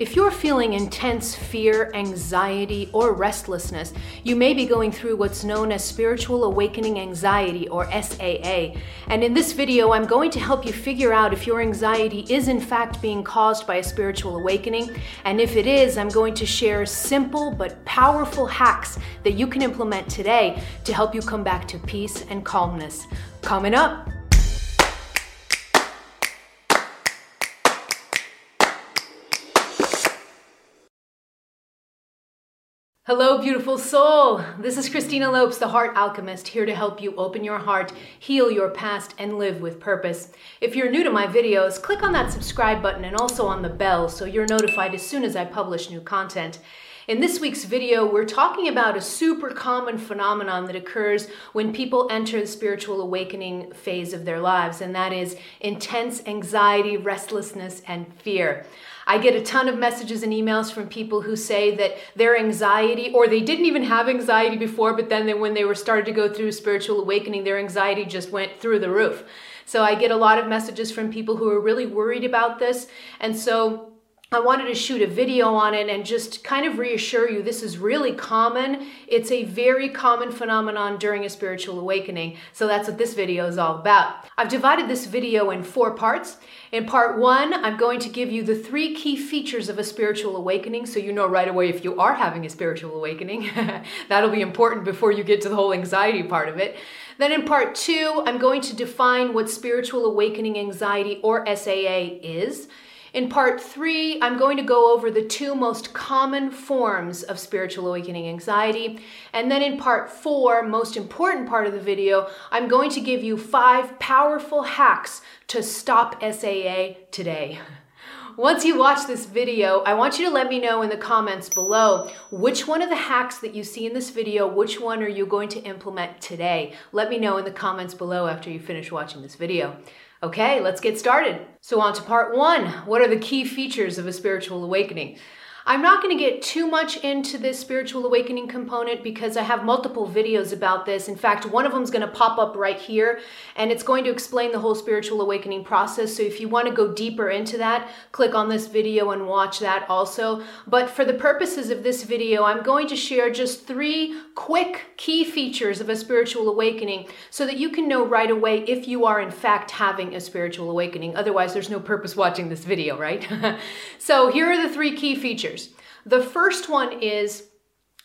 If you're feeling intense fear, anxiety, or restlessness, you may be going through what's known as spiritual awakening anxiety or SAA. And in this video, I'm going to help you figure out if your anxiety is in fact being caused by a spiritual awakening. And if it is, I'm going to share simple but powerful hacks that you can implement today to help you come back to peace and calmness. Coming up. Hello, beautiful soul. This is Christina Lopes, the Heart Alchemist, here to help you open your heart, heal your past, and live with purpose. If you're new to my videos, click on that subscribe button and also on the bell so you're notified as soon as I publish new content. In this week's video, we're talking about a super common phenomenon that occurs when people enter the spiritual awakening phase of their lives, and that is intense anxiety, restlessness, and fear. I get a ton of messages and emails from people who say that their anxiety, or they didn't even have anxiety before, but then they, when they were started to go through spiritual awakening, their anxiety just went through the roof. So I get a lot of messages from people who are really worried about this. And so I wanted to shoot a video on it and just kind of reassure you this is really common. It's a very common phenomenon during a spiritual awakening. So that's what this video is all about. I've divided this video in four parts. In part one, I'm going to give you the three key features of a spiritual awakening so you know right away if you are having a spiritual awakening. That'll be important before you get to the whole anxiety part of it. Then in part two, I'm going to define what spiritual awakening anxiety or SAA is. In part three, I'm going to go over the two most common forms of spiritual awakening anxiety. And then in part four, most important part of the video, I'm going to give you five powerful hacks to stop SAA today. Once you watch this video, I want you to let me know in the comments below which one of the hacks that you see in this video, which one are you going to implement today? Let me know in the comments below after you finish watching this video. Okay, let's get started. So, on to part one. What are the key features of a spiritual awakening? I'm not going to get too much into this spiritual awakening component because I have multiple videos about this. In fact, one of them is going to pop up right here and it's going to explain the whole spiritual awakening process. So if you want to go deeper into that, click on this video and watch that also. But for the purposes of this video, I'm going to share just three quick key features of a spiritual awakening so that you can know right away if you are in fact having a spiritual awakening. Otherwise, there's no purpose watching this video, right? so here are the three key features. The first one is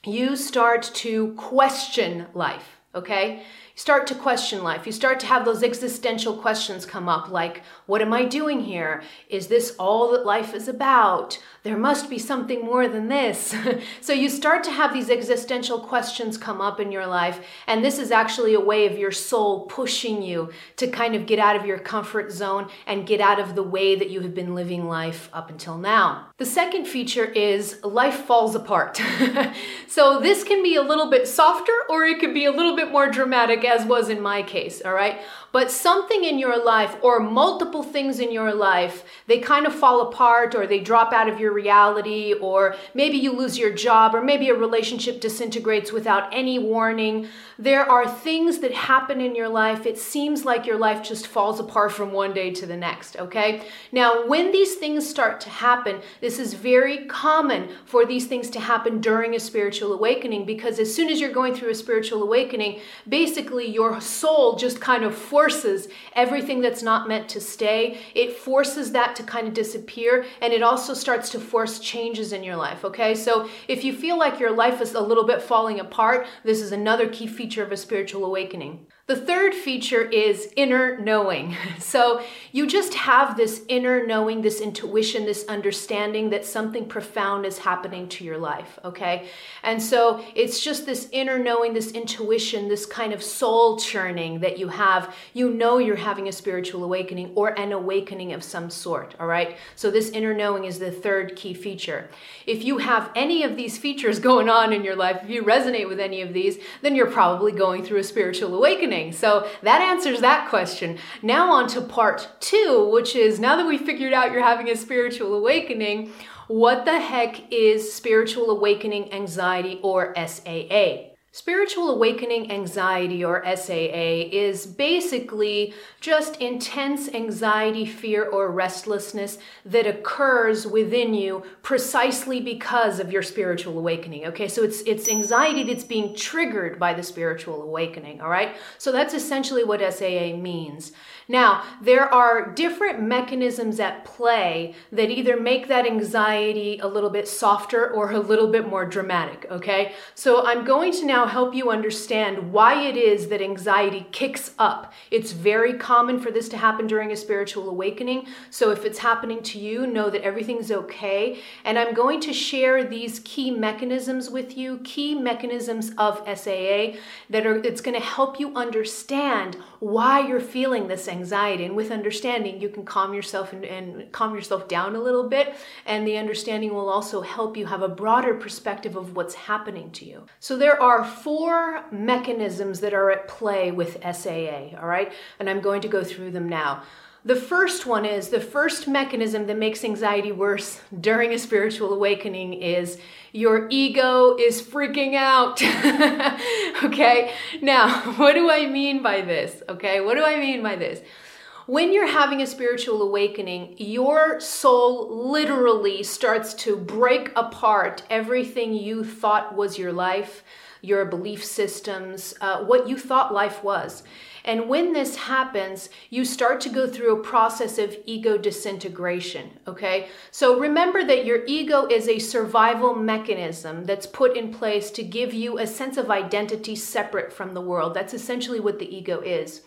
you start to question life, okay? Start to question life. You start to have those existential questions come up like, what am I doing here? Is this all that life is about? There must be something more than this. so you start to have these existential questions come up in your life, and this is actually a way of your soul pushing you to kind of get out of your comfort zone and get out of the way that you have been living life up until now. The second feature is life falls apart. so this can be a little bit softer or it can be a little bit more dramatic, as was in my case, all right? But something in your life or multiple things in your life, they kind of fall apart or they drop out of your reality, or maybe you lose your job, or maybe a relationship disintegrates without any warning. There are things that happen in your life. It seems like your life just falls apart from one day to the next, okay? Now, when these things start to happen, this is very common for these things to happen during a spiritual awakening because as soon as you're going through a spiritual awakening, basically your soul just kind of forces everything that's not meant to stay. It forces that to kind of disappear and it also starts to force changes in your life, okay? So if you feel like your life is a little bit falling apart, this is another key feature of a spiritual awakening. The third feature is inner knowing. So you just have this inner knowing, this intuition, this understanding that something profound is happening to your life, okay? And so it's just this inner knowing, this intuition, this kind of soul churning that you have. You know you're having a spiritual awakening or an awakening of some sort, all right? So this inner knowing is the third key feature. If you have any of these features going on in your life, if you resonate with any of these, then you're probably going through a spiritual awakening So that answers that question. Now, on to part two, which is now that we figured out you're having a spiritual awakening, what the heck is spiritual awakening anxiety or SAA? Spiritual awakening anxiety, or SAA, is basically just intense anxiety, fear, or restlessness that occurs within you precisely because of your spiritual awakening. Okay, so it's it's anxiety that's being triggered by the spiritual awakening. All right, so that's essentially what SAA means. Now, there are different mechanisms at play that either make that anxiety a little bit softer or a little bit more dramatic, okay? So I'm going to now help you understand why it is that anxiety kicks up. It's very common for this to happen during a spiritual awakening. So if it's happening to you, know that everything's okay. And I'm going to share these key mechanisms with you, key mechanisms of SAA that are it's going to help you understand why you're feeling this anxiety. And with understanding, you can calm yourself and, and calm yourself down a little bit. And the understanding will also help you have a broader perspective of what's happening to you. So there are four mechanisms that are at play with SAA, all right? And I'm going to go through them now. The first one is the first mechanism that makes anxiety worse during a spiritual awakening is your ego is freaking out. okay, now what do I mean by this? Okay, what do I mean by this? When you're having a spiritual awakening, your soul literally starts to break apart everything you thought was your life, your belief systems, uh, what you thought life was. And when this happens, you start to go through a process of ego disintegration, okay? So remember that your ego is a survival mechanism that's put in place to give you a sense of identity separate from the world. That's essentially what the ego is.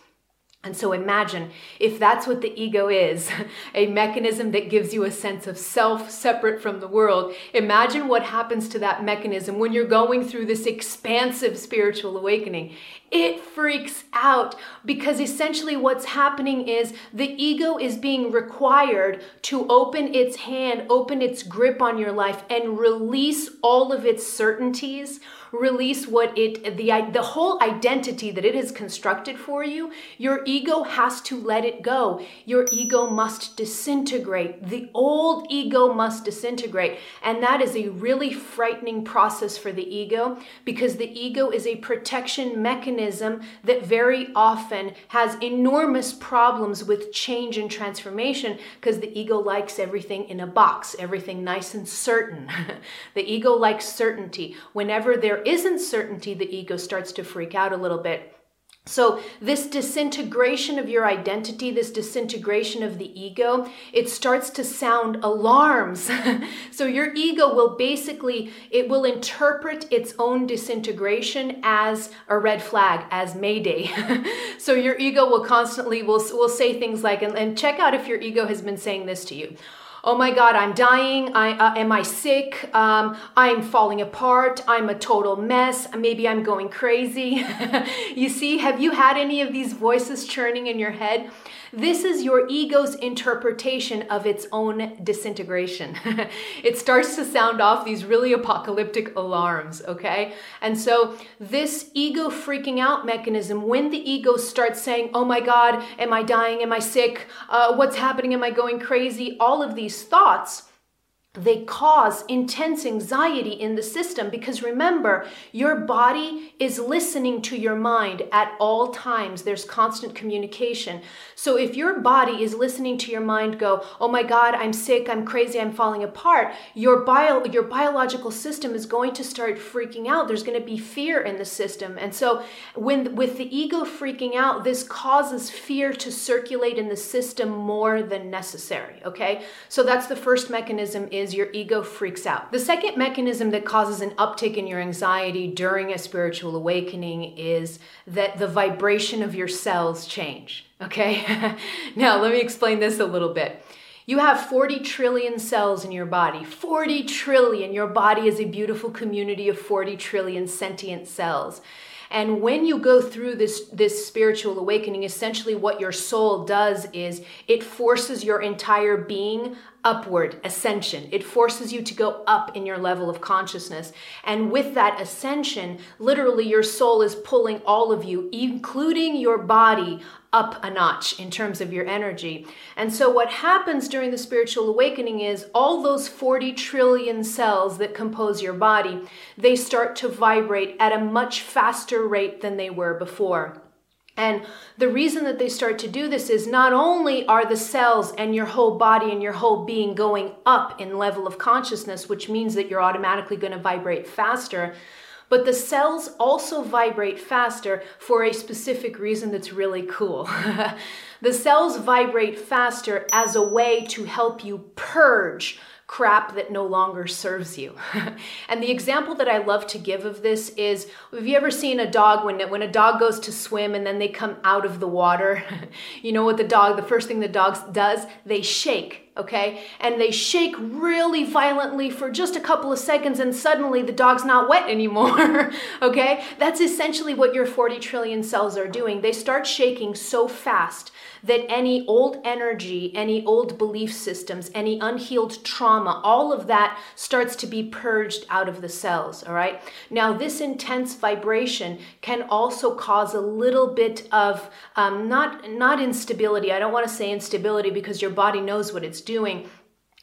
And so imagine if that's what the ego is, a mechanism that gives you a sense of self separate from the world. Imagine what happens to that mechanism when you're going through this expansive spiritual awakening. It freaks out because essentially what's happening is the ego is being required to open its hand, open its grip on your life, and release all of its certainties release what it the the whole identity that it has constructed for you. Your ego has to let it go. Your ego must disintegrate. The old ego must disintegrate. And that is a really frightening process for the ego because the ego is a protection mechanism that very often has enormous problems with change and transformation because the ego likes everything in a box everything nice and certain the ego likes certainty whenever there there isn't certainty, the ego starts to freak out a little bit. So, this disintegration of your identity, this disintegration of the ego, it starts to sound alarms. so, your ego will basically, it will interpret its own disintegration as a red flag, as Mayday. so, your ego will constantly, will, will say things like, and, and check out if your ego has been saying this to you oh my God, I'm dying. I, uh, am I sick? Um, I'm falling apart. I'm a total mess. Maybe I'm going crazy. you see, have you had any of these voices churning in your head? This is your ego's interpretation of its own disintegration. it starts to sound off these really apocalyptic alarms, okay? And so, this ego freaking out mechanism, when the ego starts saying, oh my God, am I dying? Am I sick? Uh, what's happening? Am I going crazy? All of these thoughts they cause intense anxiety in the system because remember, your body is listening to your mind at all times. There's constant communication. So if your body is listening to your mind go, "Oh my god, I'm sick, I'm crazy, I'm falling apart," your bio your biological system is going to start freaking out. There's going to be fear in the system. And so when with the ego freaking out, this causes fear to circulate in the system more than necessary, okay? So that's the first mechanism is your ego freaks out. The second mechanism that causes an uptick in your anxiety during a spiritual awakening is that the vibration of your cells change. Okay? now, let me explain this a little bit. You have 40 trillion cells in your body. 40 trillion. Your body is a beautiful community of 40 trillion sentient cells. And when you go through this, this spiritual awakening, essentially what your soul does is it forces your entire being upward ascension. It forces you to go up in your level of consciousness. And with that ascension, literally your soul is pulling all of you, including your body, up a notch in terms of your energy. And so, what happens during the spiritual awakening is all those 40 trillion cells that compose your body, they start to vibrate at a much faster rate than they were before. And the reason that they start to do this is not only are the cells and your whole body and your whole being going up in level of consciousness, which means that you're automatically going to vibrate faster, but the cells also vibrate faster for a specific reason that's really cool. the cells vibrate faster as a way to help you purge crap that no longer serves you. and the example that I love to give of this is have you ever seen a dog when when a dog goes to swim and then they come out of the water? you know what the dog the first thing the dog does? They shake okay? And they shake really violently for just a couple of seconds, and suddenly the dog's not wet anymore, okay? That's essentially what your 40 trillion cells are doing. They start shaking so fast that any old energy, any old belief systems, any unhealed trauma, all of that starts to be purged out of the cells, all right? Now, this intense vibration can also cause a little bit of um, not, not instability. I don't want to say instability because your body knows what it's doing,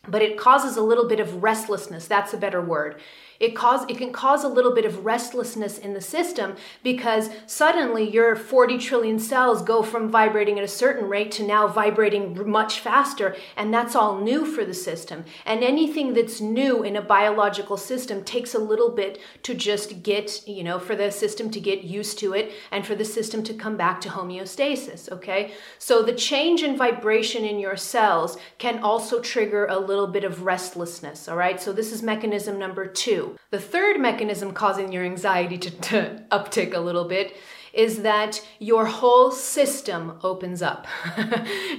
but it causes a little bit of restlessness. That's a better word. It cause it can cause a little bit of restlessness in the system because suddenly your 40 trillion cells go from vibrating at a certain rate to now vibrating much faster and that's all new for the system. And anything that's new in a biological system takes a little bit to just get, you know, for the system to get used to it and for the system to come back to homeostasis, okay? So the change in vibration in your cells can also trigger a little bit of restlessness, all right? So this is mechanism number 2. The third mechanism causing your anxiety to, to uptick a little bit is that your whole system opens up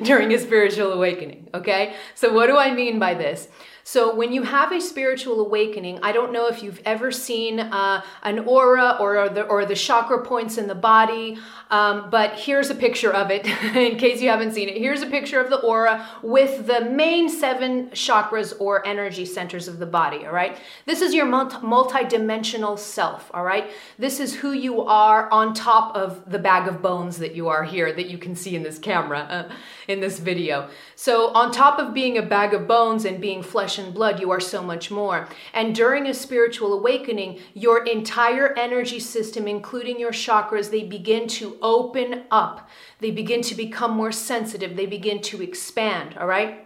during a spiritual awakening. Okay? So, what do I mean by this? So, when you have a spiritual awakening, I don't know if you've ever seen uh, an aura or, or, the, or the chakra points in the body, um, but here's a picture of it in case you haven't seen it. Here's a picture of the aura with the main seven chakras or energy centers of the body, all right? This is your multi dimensional self, all right? This is who you are on top of the bag of bones that you are here, that you can see in this camera, uh, in this video. So, on top of being a bag of bones and being flesh flesh and blood, you are so much more. And during a spiritual awakening, your entire energy system, including your chakras, they begin to open up. They begin to become more sensitive. They begin to expand, all right?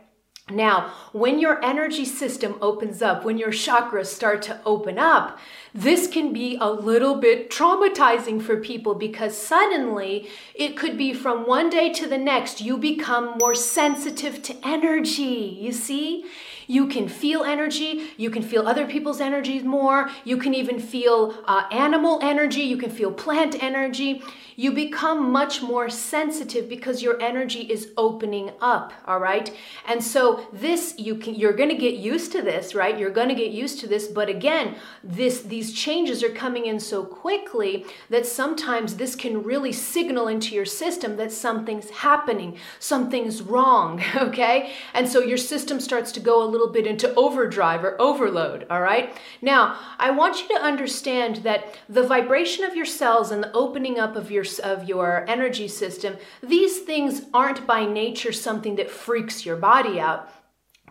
Now, when your energy system opens up, when your chakras start to open up, this can be a little bit traumatizing for people because suddenly it could be from one day to the next, you become more sensitive to energy. You see? You can feel energy. You can feel other people's energies more. You can even feel uh, animal energy. You can feel plant energy. You become much more sensitive because your energy is opening up. All right. And so this you can you're going to get used to this, right? You're going to get used to this. But again, this these changes are coming in so quickly that sometimes this can really signal into your system that something's happening, something's wrong. Okay. And so your system starts to go a little little bit into overdrive or overload, all right? Now, I want you to understand that the vibration of your cells and the opening up of your of your energy system, these things aren't by nature something that freaks your body out.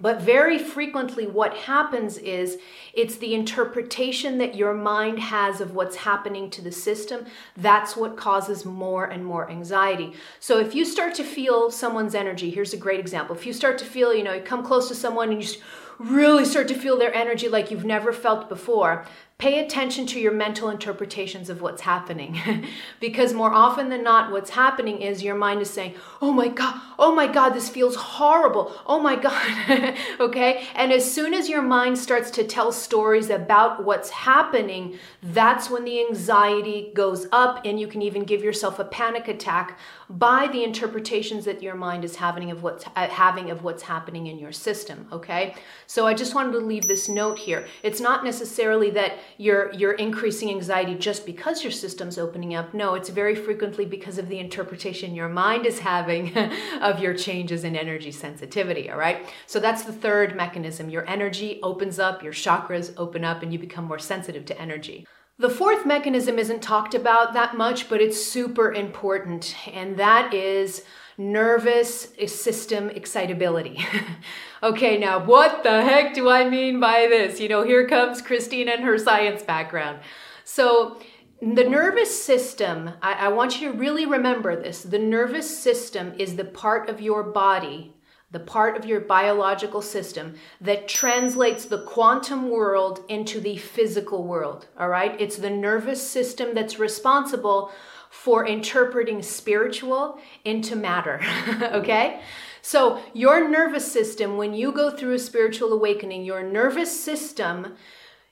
But very frequently, what happens is it's the interpretation that your mind has of what's happening to the system. That's what causes more and more anxiety. So, if you start to feel someone's energy, here's a great example. If you start to feel, you know, you come close to someone and you really start to feel their energy like you've never felt before, Pay attention to your mental interpretations of what's happening. because more often than not, what's happening is your mind is saying, Oh my God, oh my God, this feels horrible. Oh my God. okay? And as soon as your mind starts to tell stories about what's happening, that's when the anxiety goes up, and you can even give yourself a panic attack by the interpretations that your mind is having of what's uh, having of what's happening in your system okay so i just wanted to leave this note here it's not necessarily that you're you're increasing anxiety just because your system's opening up. No, it's very frequently because of the interpretation your mind is having of your changes in energy sensitivity, all right? So that's the third mechanism. Your energy opens up, your chakras open up and you become more sensitive to energy. The fourth mechanism isn't talked about that much, but it's super important, and that is nervous system excitability. okay, now what the heck do I mean by this? You know, here comes Christina and her science background. So, the nervous system, I, I want you to really remember this. The nervous system is the part of your body the part of your biological system that translates the quantum world into the physical world. All right? It's the nervous system that's responsible for interpreting spiritual into matter. okay? So, your nervous system, when you go through a spiritual awakening, your nervous system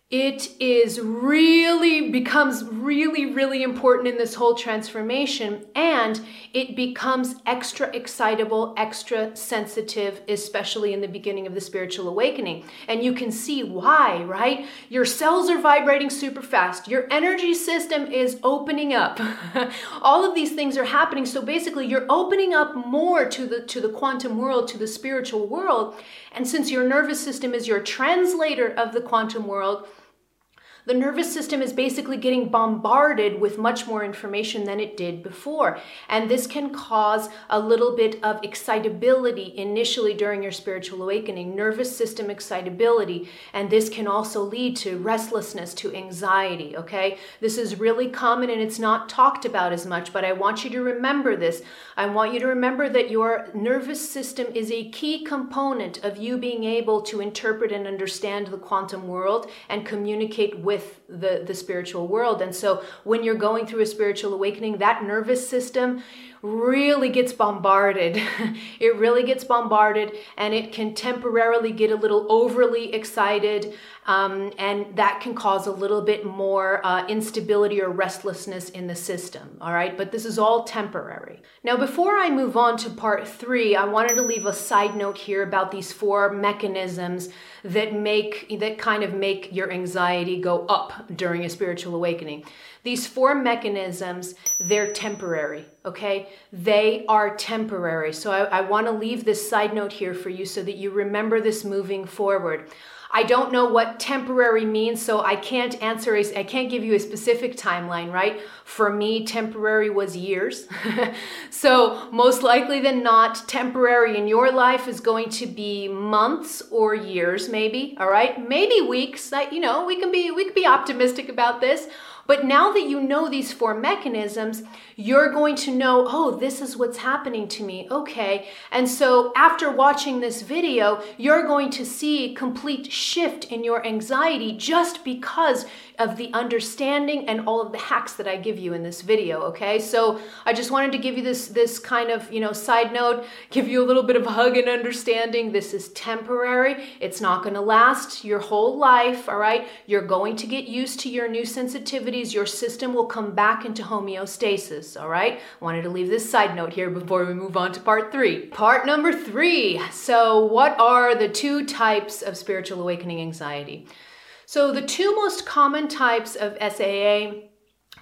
it is really becomes really really important in this whole transformation and it becomes extra excitable extra sensitive especially in the beginning of the spiritual awakening. And you can see why right? Your cells are vibrating super fast. Your energy system is opening up. All of these things are happening. So basically you're opening up more to the to the quantum world to the spiritual world. And since your nervous system is your translator of the quantum world the nervous system is basically getting bombarded with much more information than it did before. And this can cause a little bit of excitability initially during your spiritual awakening, nervous system excitability. And this can also lead to restlessness, to anxiety, okay? This is really common and it's not talked about as much, but I want you to remember this. I want you to remember that your nervous system is a key component of you being able to interpret and understand the quantum world and communicate with with the, the spiritual world. And so when you're going through a spiritual awakening, that nervous system really gets bombarded. it really gets bombarded and it can temporarily get a little overly excited. Um, and that can cause a little bit more uh, instability or restlessness in the system. All right, but this is all temporary. Now, before I move on to part three, I wanted to leave a side note here about these four mechanisms that make that kind of make your anxiety go up during a spiritual awakening. These four mechanisms, they're temporary, okay? They are temporary. So I, I want to leave this side note here for you so that you remember this moving forward. I don't know what temporary means, so I can't answer, a, I can't give you a specific timeline, right? For me, temporary was years. so, most likely than not, temporary in your life is going to be months or years, maybe, all right? Maybe weeks. That, you know, we can be we can be optimistic about this. But now that you know these four mechanisms, you're going to know, oh, this is what's happening to me. Okay. And so after watching this video, you're going to see a complete shift in your anxiety just because of the understanding and all of the hacks that I give you in this video, okay? So I just wanted to give you this this kind of, you know, side note, give you a little bit of hug and understanding. This is temporary. It's not going to last your whole life, all right? You're going to get used to your new sensitivities. Your system will come back into homeostasis, all right? Wanted to leave this side note here before we move on to part 3. Part number 3. So, what are the two types of spiritual awakening anxiety? So, the two most common types of SAA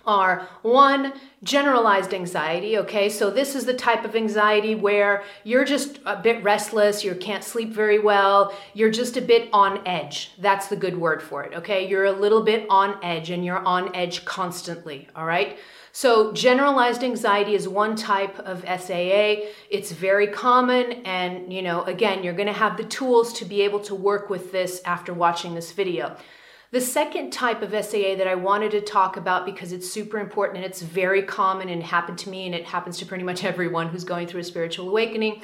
are one, generalized anxiety. Okay, so this is the type of anxiety where you're just a bit restless, you can't sleep very well, you're just a bit on edge. That's the good word for it. Okay, you're a little bit on edge and you're on edge constantly. All right. So, generalized anxiety is one type of SAA. It's very common, and you know, again, you're going to have the tools to be able to work with this after watching this video. The second type of SAA that I wanted to talk about because it's super important and it's very common and happened to me and it happens to pretty much everyone who's going through a spiritual awakening.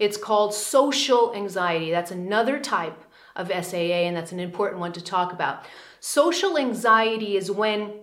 It's called social anxiety. That's another type of SAA and that's an important one to talk about. Social anxiety is when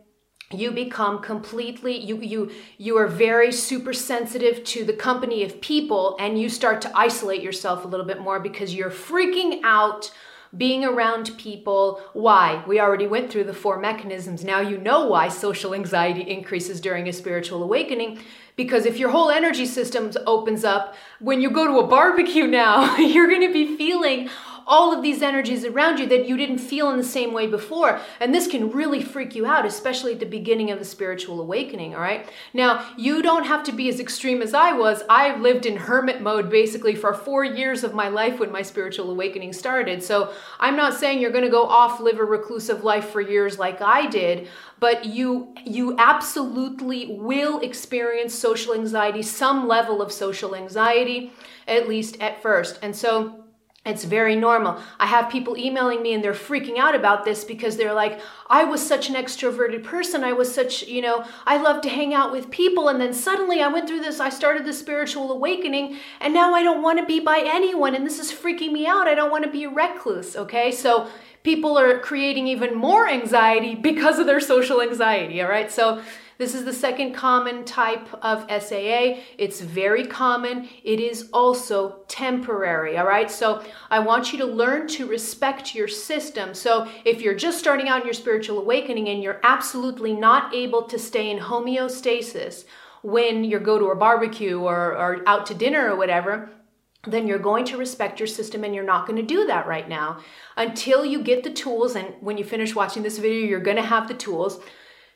you become completely you you you are very super sensitive to the company of people and you start to isolate yourself a little bit more because you're freaking out being around people. Why? We already went through the four mechanisms. Now you know why social anxiety increases during a spiritual awakening. Because if your whole energy system opens up, when you go to a barbecue now, you're going to be feeling all of these energies around you that you didn't feel in the same way before. And this can really freak you out, especially at the beginning of the spiritual awakening, all right? Now, you don't have to be as extreme as I was. I lived in hermit mode basically for four years of my life when my spiritual awakening started. So I'm not saying you're going to go off, live a reclusive life for years like I did, but you you absolutely will experience social anxiety, some level of social anxiety, at least at first. And so it's very normal. I have people emailing me and they're freaking out about this because they're like, I was such an extroverted person. I was such, you know, I love to hang out with people. And then suddenly I went through this, I started the spiritual awakening, and now I don't want to be by anyone. And this is freaking me out. I don't want to be a recluse. Okay. So people are creating even more anxiety because of their social anxiety. All right. So this is the second common type of SAA. It's very common. It is also temporary. All right. So I want you to learn to respect your system. So if you're just starting out in your spiritual awakening and you're absolutely not able to stay in homeostasis when you go to a barbecue or, or out to dinner or whatever, then you're going to respect your system and you're not going to do that right now until you get the tools. And when you finish watching this video, you're going to have the tools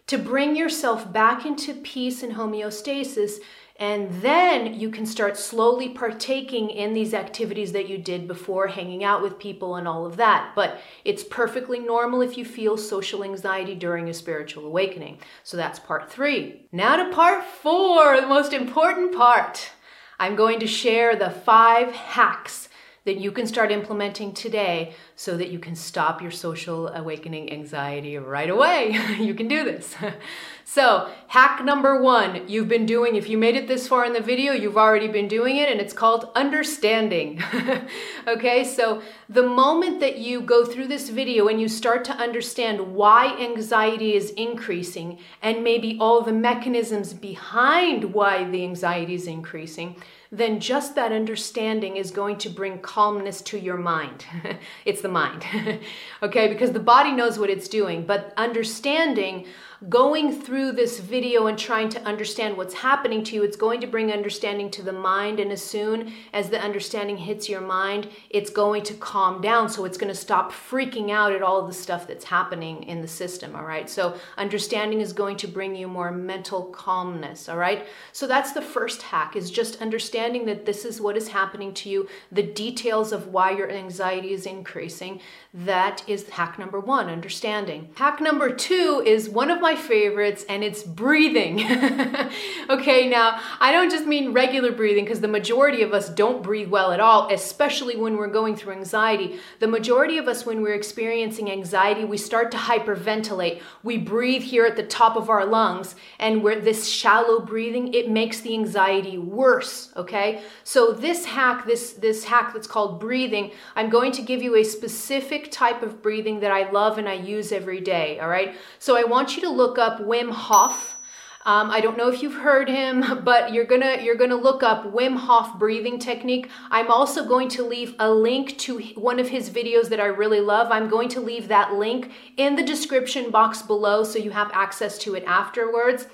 to bring yourself back into peace and homeostasis. And then you can start slowly partaking in these activities that you did before, hanging out with people and all of that. But it's perfectly normal if you feel social anxiety during a spiritual awakening. So that's part three. Now to part four, the most important part. I'm going to share the five hacks that you can start implementing today so that you can stop your social awakening anxiety right away. you can do this. so, hack number one you've been doing, if you made it this far in the video, you've already been doing it, and it's called understanding. okay, so the moment that you go through this video and you start to understand why anxiety is increasing and maybe all the mechanisms behind why the anxiety is increasing, then just that understanding is going to bring calmness to your mind. it's the mind, okay? Because the body knows what it's doing, but understanding going through this video and trying to understand what's happening to you, it's going to bring understanding to the mind. And as soon as the understanding hits your mind, it's going to calm down. So it's going to stop freaking out at all the stuff that's happening in the system. All right. So understanding is going to bring you more mental calmness. All right. So that's the first hack is just understanding that this is what is happening to you, the details of why your anxiety is increasing. That is hack number one, understanding. Hack number two is one of my favorites, and it's breathing. okay, now I don't just mean regular breathing because the majority of us don't breathe well at all, especially when we're going through anxiety. The majority of us, when we're experiencing anxiety, we start to hyperventilate. We breathe here at the top of our lungs, and we're this shallow breathing, it makes the anxiety worse. Okay, so this hack, this this hack that's called breathing, I'm going to give you a specific type of breathing that I love and I use every day. All right. So I want you to look up Wim Hof. Um, I don't know if you've heard him, but you're gonna you're gonna look up Wim Hof breathing technique. I'm also going to leave a link to one of his videos that I really love. I'm going to leave that link in the description box below so you have access to it afterwards.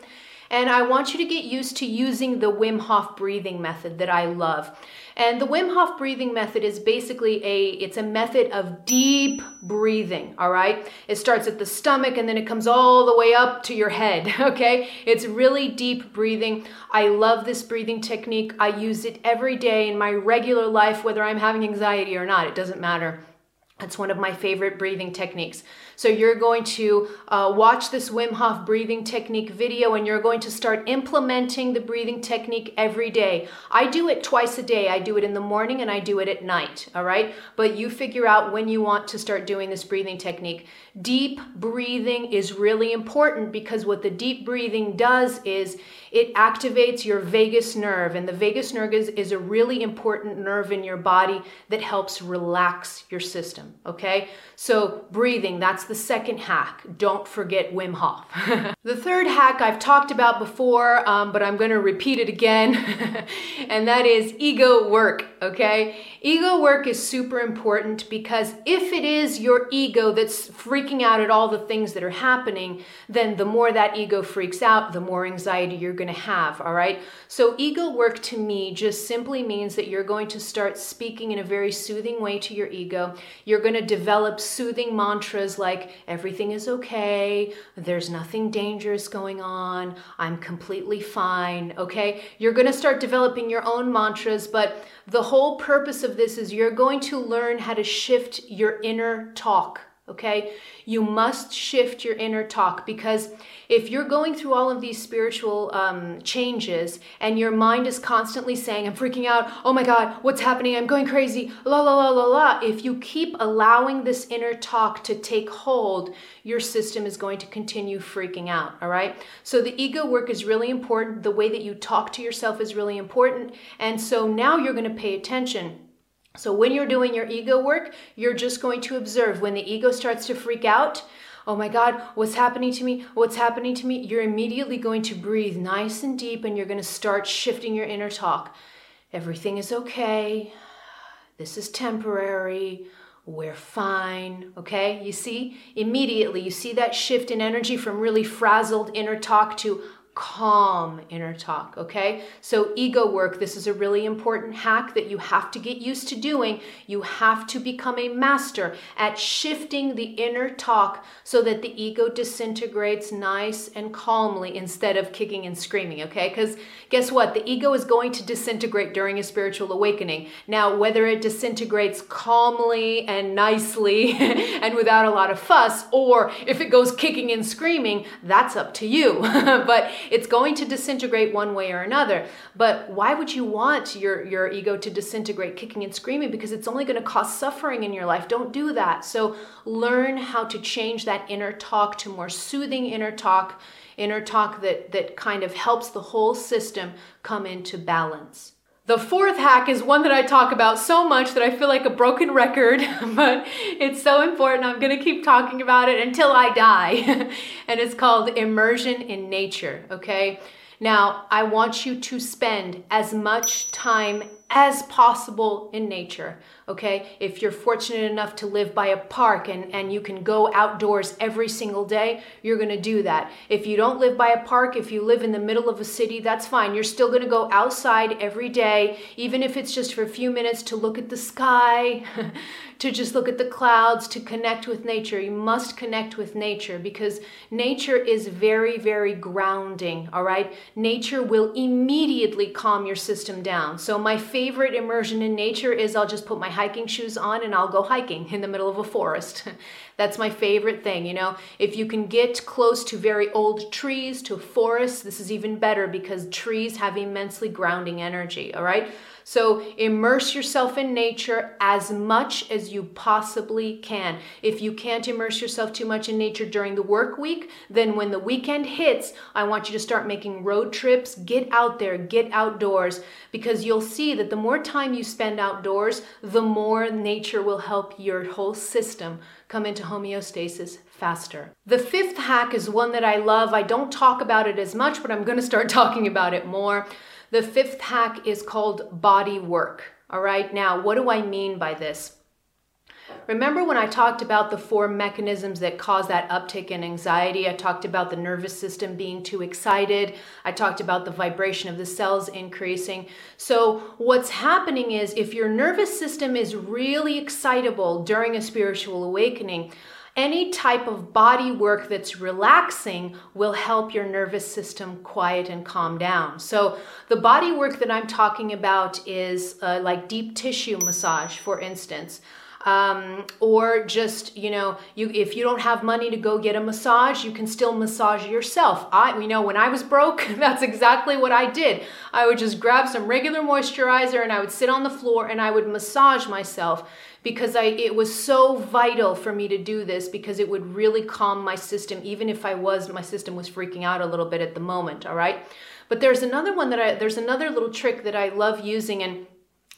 And I want you to get used to using the Wim Hof breathing method that I love. And the Wim Hof breathing method is basically a it's a method of deep breathing, all right? It starts at the stomach and then it comes all the way up to your head, okay? It's really deep breathing. I love this breathing technique. I use it every day in my regular life whether I'm having anxiety or not. It doesn't matter. It's one of my favorite breathing techniques. So you're going to uh, watch this Wim Hof breathing technique video and you're going to start implementing the breathing technique every day. I do it twice a day. I do it in the morning and I do it at night, all right? But you figure out when you want to start doing this breathing technique. Deep breathing is really important because what the deep breathing does is it activates your vagus nerve. And the vagus nerve is, is a really important nerve in your body that helps relax your system, okay? So breathing, that's the second hack. Don't forget Wim Hof. the third hack I've talked about before, um, but I'm to repeat it again, and that is ego work. Okay? Ego work is super important because if it is your ego that's freaking out at all the things that are happening, then the more that ego freaks out, the more anxiety you're going to have, all right? So, ego work to me just simply means that you're going to start speaking in a very soothing way to your ego. You're going to develop soothing mantras like, everything is okay, there's nothing dangerous going on, I'm completely fine, okay? You're going to start developing your own mantras, but the whole purpose of this is you're going to learn how to shift your inner talk okay? You must shift your inner talk because if you're going through all of these spiritual um, changes and your mind is constantly saying, I'm freaking out, oh my God, what's happening? I'm going crazy, la la la la la. If you keep allowing this inner talk to take hold, your system is going to continue freaking out, all right? So the ego work is really important. The way that you talk to yourself is really important. And so now you're going to pay attention so when you're doing your ego work, you're just going to observe when the ego starts to freak out. Oh my God, what's happening to me? What's happening to me? You're immediately going to breathe nice and deep and you're going to start shifting your inner talk. Everything is okay. This is temporary. We're fine. Okay? You see? Immediately, you see that shift in energy from really frazzled inner talk to calm inner talk, okay? So, ego work, this is a really important hack that you have to get used to doing. You have to become a master at shifting the inner talk so that the ego disintegrates nice and calmly instead of kicking and screaming, okay? Because guess what? The ego is going to disintegrate during a spiritual awakening. Now, whether it disintegrates calmly and nicely and without a lot of fuss, or if it goes kicking and screaming, that's up to you. but it's going to disintegrate one way or another. But why would you want your, your ego to disintegrate kicking and screaming? Because it's only going to cause suffering in your life. Don't do that. So learn how to change that inner talk to more soothing inner talk, inner talk that, that kind of helps the whole system come into balance. The fourth hack is one that I talk about so much that I feel like a broken record, but it's so important. I'm going to keep talking about it until I die. and it's called immersion in nature, okay? Now, I want you to spend as much time as possible in nature. Okay, if you're fortunate enough to live by a park and, and you can go outdoors every single day, you're gonna do that. If you don't live by a park, if you live in the middle of a city, that's fine. You're still gonna go outside every day, even if it's just for a few minutes to look at the sky, to just look at the clouds, to connect with nature. You must connect with nature because nature is very, very grounding, all right? Nature will immediately calm your system down. So, my favorite immersion in nature is I'll just put my hiking shoes on and I'll go hiking in the middle of a forest. That's my favorite thing, you know. If you can get close to very old trees, to forests, this is even better because trees have immensely grounding energy, all right? So immerse yourself in nature as much as you possibly can. If you can't immerse yourself too much in nature during the work week, then when the weekend hits, I want you to start making road trips. Get out there, get outdoors, because you'll see that the more time you spend outdoors, the more nature will help your whole system come into homeostasis faster. The fifth hack is one that I love. I don't talk about it as much, but I'm going to start talking about it more. The fifth hack is called body work. All right, now what do I mean by this? Remember when I talked about the four mechanisms that cause that uptick in anxiety? I talked about the nervous system being too excited. I talked about the vibration of the cells increasing. So, what's happening is if your nervous system is really excitable during a spiritual awakening, any type of body work that's relaxing will help your nervous system quiet and calm down. So, the body work that I'm talking about is uh, like deep tissue massage, for instance. Um, or just you know you if you don't have money to go get a massage you can still massage yourself i you know when i was broke that's exactly what i did i would just grab some regular moisturizer and i would sit on the floor and i would massage myself because I it was so vital for me to do this because it would really calm my system even if I was my system was freaking out a little bit at the moment, all right? But there's another one that I there's another little trick that I love using and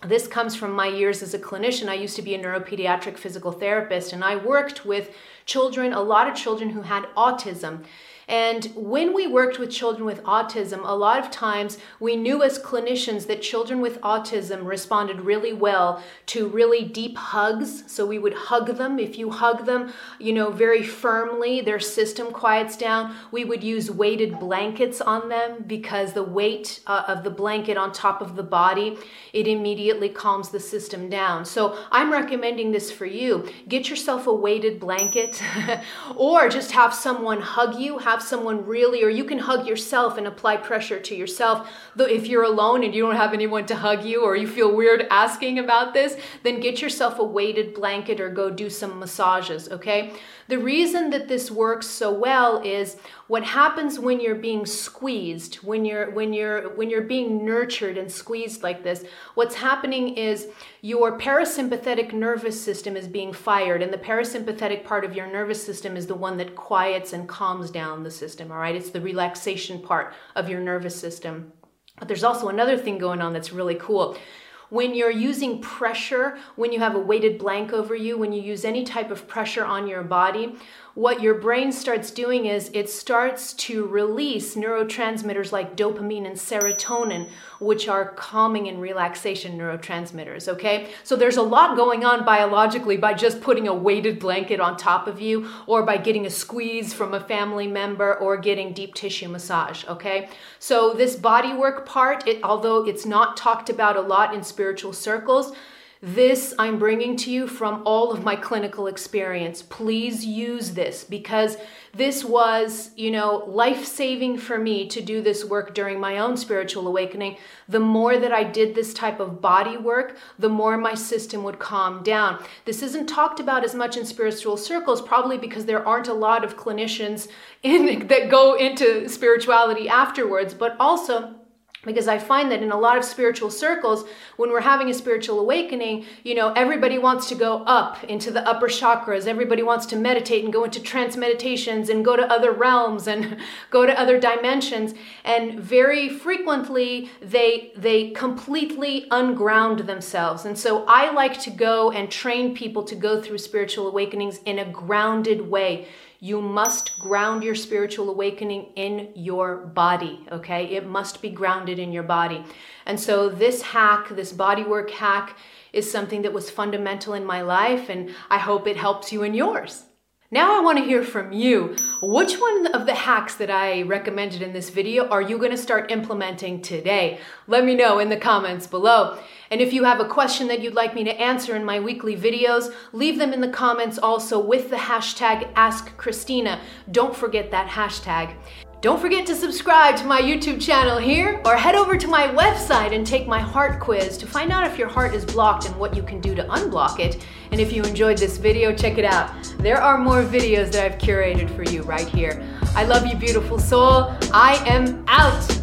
this comes from my years as a clinician. I used to be a neuropediatric physical therapist and I worked with children, a lot of children who had autism. And when we worked with children with autism, a lot of times we knew as clinicians that children with autism responded really well to really deep hugs. So we would hug them. If you hug them, you know, very firmly, their system quiets down. We would use weighted blankets on them because the weight uh, of the blanket on top of the body, it immediately calms the system down. So I'm recommending this for you. Get yourself a weighted blanket or just have someone hug you, have someone really, or you can hug yourself and apply pressure to yourself. Though if you're alone and you don't have anyone to hug you or you feel weird asking about this, then get yourself a weighted blanket or go do some massages, okay? The reason that this works so well is what happens when you're being squeezed, when you're when you're when you're being nurtured and squeezed like this, what's happening is your parasympathetic nervous system is being fired and the parasympathetic part of your nervous system is the one that quiets and calms down the system, all right? It's the relaxation part of your nervous system. But there's also another thing going on that's really cool when you're using pressure, when you have a weighted blank over you, when you use any type of pressure on your body, what your brain starts doing is it starts to release neurotransmitters like dopamine and serotonin, which are calming and relaxation neurotransmitters. Okay, so there's a lot going on biologically by just putting a weighted blanket on top of you, or by getting a squeeze from a family member, or getting deep tissue massage. Okay, so this body work part, it, although it's not talked about a lot in spiritual circles, this I'm bringing to you from all of my clinical experience. Please use this because this was, you know, life saving for me to do this work during my own spiritual awakening. The more that I did this type of body work, the more my system would calm down. This isn't talked about as much in spiritual circles, probably because there aren't a lot of clinicians in, that go into spirituality afterwards, but also because I find that in a lot of spiritual circles, when we're having a spiritual awakening, you know, everybody wants to go up into the upper chakras. Everybody wants to meditate and go into trance meditations and go to other realms and go to other dimensions. And very frequently, they they completely unground themselves. And so I like to go and train people to go through spiritual awakenings in a grounded way. You must ground your spiritual awakening in your body, okay? It must be grounded in your body. And so, this hack, this bodywork hack, is something that was fundamental in my life, and I hope it helps you in yours. Now I want to hear from you. Which one of the hacks that I recommended in this video are you going to start implementing today? Let me know in the comments below. And if you have a question that you'd like me to answer in my weekly videos, leave them in the comments also with the hashtag AskChristina. Don't forget that hashtag. Don't forget to subscribe to my YouTube channel here or head over to my website and take my heart quiz to find out if your heart is blocked and what you can do to unblock it. And if you enjoyed this video, check it out. There are more videos that I've curated for you right here. I love you, beautiful soul. I am out.